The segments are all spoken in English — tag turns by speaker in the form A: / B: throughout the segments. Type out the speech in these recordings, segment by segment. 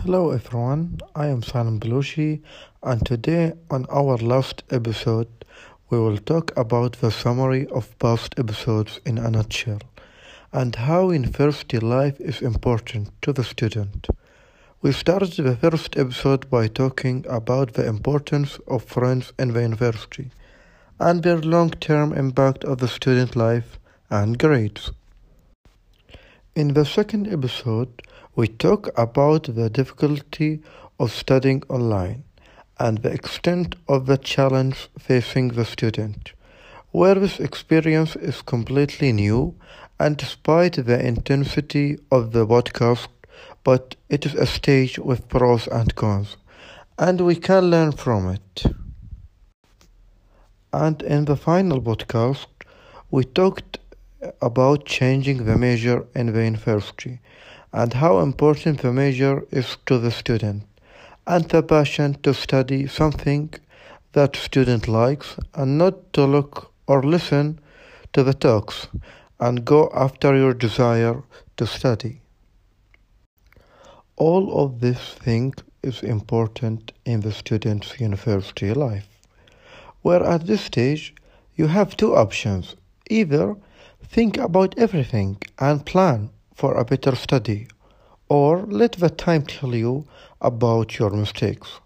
A: Hello everyone, I am Salim Belushi and today on our last episode we will talk about the summary of past episodes in a nutshell and how university life is important to the student. We started the first episode by talking about the importance of friends in the university and their long-term impact on the student life and grades. In the second episode, we talk about the difficulty of studying online and the extent of the challenge facing the student, where this experience is completely new and despite the intensity of the podcast, but it is a stage with pros and cons, and we can learn from it. And in the final podcast, we talked about changing the major in the university and how important the major is to the student and the passion to study something that student likes and not to look or listen to the talks and go after your desire to study. All of this thing is important in the student's university life, where at this stage you have two options. Either think about everything and plan for a better study, or let the time tell you about your mistakes.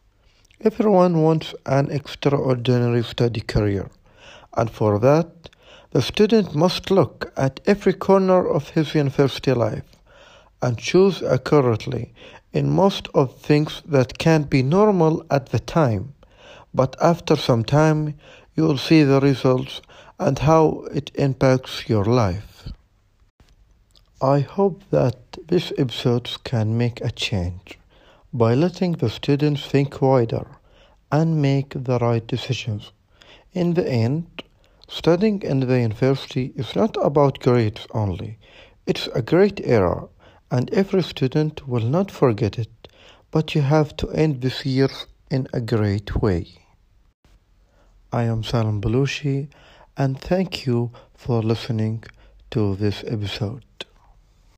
A: Everyone wants an extraordinary study career, and for that, the student must look at every corner of his university life and choose accurately in most of things that can be normal at the time, but after some time you will see the results and how it impacts your life. I hope that this episode can make a change by letting the students think wider and make the right decisions. In the end, studying in the university is not about grades only. It's a great era and every student will not forget it, but you have to end this year in a great way. I am Salim Belushi and thank you for listening to this episode.